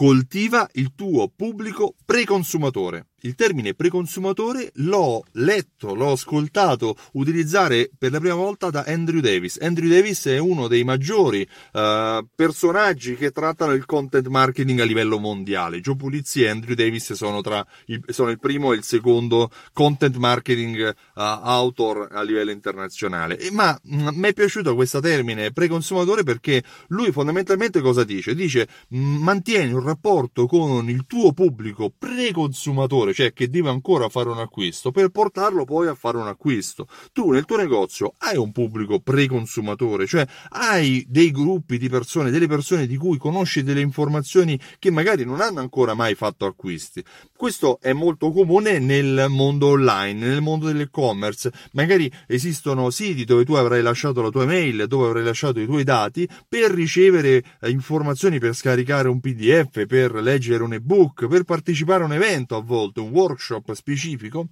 coltiva il tuo pubblico preconsumatore. Il termine preconsumatore l'ho letto, l'ho ascoltato utilizzare per la prima volta da Andrew Davis. Andrew Davis è uno dei maggiori uh, personaggi che trattano il content marketing a livello mondiale. Joe Pulizzi e Andrew Davis sono, tra il, sono il primo e il secondo content marketing uh, author a livello internazionale. E, ma mm, mi è piaciuto questo termine preconsumatore perché lui fondamentalmente cosa dice? Dice mantieni un rapporto con il tuo pubblico preconsumatore consumatore, cioè che deve ancora fare un acquisto, per portarlo poi a fare un acquisto. Tu nel tuo negozio hai un pubblico preconsumatore, cioè hai dei gruppi di persone, delle persone di cui conosci delle informazioni che magari non hanno ancora mai fatto acquisti. Questo è molto comune nel mondo online, nel mondo dell'e-commerce. Magari esistono siti dove tu avrai lasciato la tua mail, dove avrai lasciato i tuoi dati per ricevere eh, informazioni per scaricare un PDF, per leggere un ebook, per partecipare a un evento a volte workshop specifico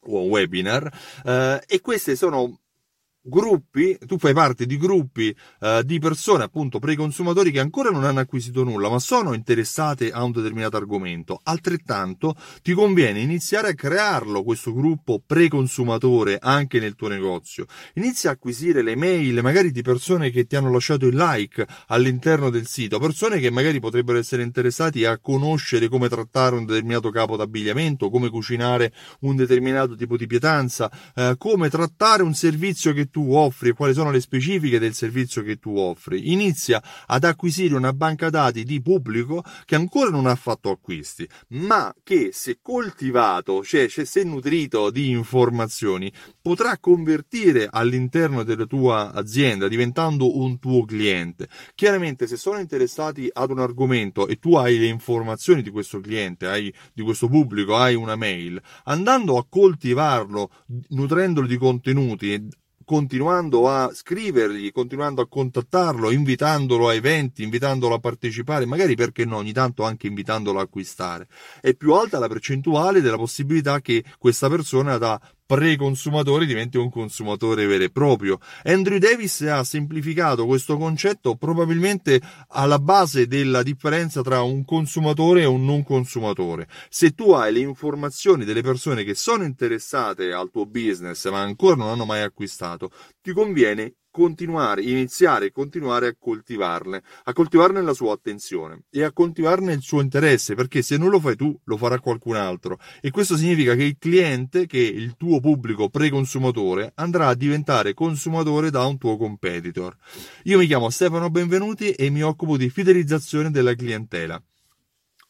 o un webinar eh, e queste sono gruppi, tu fai parte di gruppi uh, di persone, appunto preconsumatori che ancora non hanno acquisito nulla, ma sono interessate a un determinato argomento. Altrettanto ti conviene iniziare a crearlo questo gruppo preconsumatore anche nel tuo negozio. Inizia a acquisire le mail magari di persone che ti hanno lasciato il like all'interno del sito, persone che magari potrebbero essere interessati a conoscere come trattare un determinato capo d'abbigliamento, come cucinare un determinato tipo di pietanza, uh, come trattare un servizio che tu offri e quali sono le specifiche del servizio che tu offri. Inizia ad acquisire una banca dati di pubblico che ancora non ha fatto acquisti, ma che se coltivato, cioè, cioè se nutrito di informazioni, potrà convertire all'interno della tua azienda diventando un tuo cliente. Chiaramente se sono interessati ad un argomento e tu hai le informazioni di questo cliente, hai di questo pubblico, hai una mail, andando a coltivarlo, nutrendolo di contenuti, continuando a scrivergli, continuando a contattarlo, invitandolo a eventi, invitandolo a partecipare, magari perché no, ogni tanto anche invitandolo a acquistare. È più alta la percentuale della possibilità che questa persona da preconsumatore diventi un consumatore vero e proprio. Andrew Davis ha semplificato questo concetto probabilmente alla base della differenza tra un consumatore e un non consumatore. Se tu hai le informazioni delle persone che sono interessate al tuo business ma ancora non hanno mai acquistato, ti conviene continuare, iniziare e continuare a coltivarne, a coltivarne la sua attenzione e a coltivarne il suo interesse, perché se non lo fai tu, lo farà qualcun altro. E questo significa che il cliente, che è il tuo pubblico preconsumatore, andrà a diventare consumatore da un tuo competitor. Io mi chiamo Stefano Benvenuti e mi occupo di fidelizzazione della clientela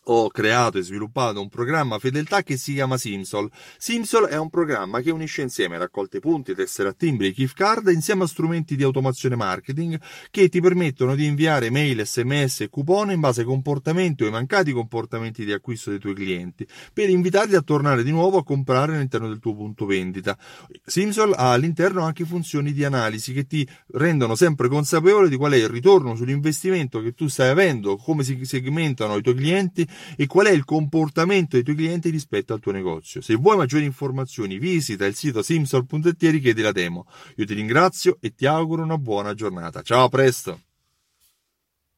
ho creato e sviluppato un programma fedeltà che si chiama Simsol. Simsol è un programma che unisce insieme raccolte punti, tessere a timbri gift card insieme a strumenti di automazione marketing che ti permettono di inviare mail, sms e coupon in base ai comportamenti o ai mancati comportamenti di acquisto dei tuoi clienti per invitarli a tornare di nuovo a comprare all'interno del tuo punto vendita. Simsol ha all'interno anche funzioni di analisi che ti rendono sempre consapevole di qual è il ritorno sull'investimento che tu stai avendo, come si segmentano i tuoi clienti e qual è il comportamento dei tuoi clienti rispetto al tuo negozio. Se vuoi maggiori informazioni visita il sito simsol.it e richiedi la demo. Io ti ringrazio e ti auguro una buona giornata. Ciao, a presto!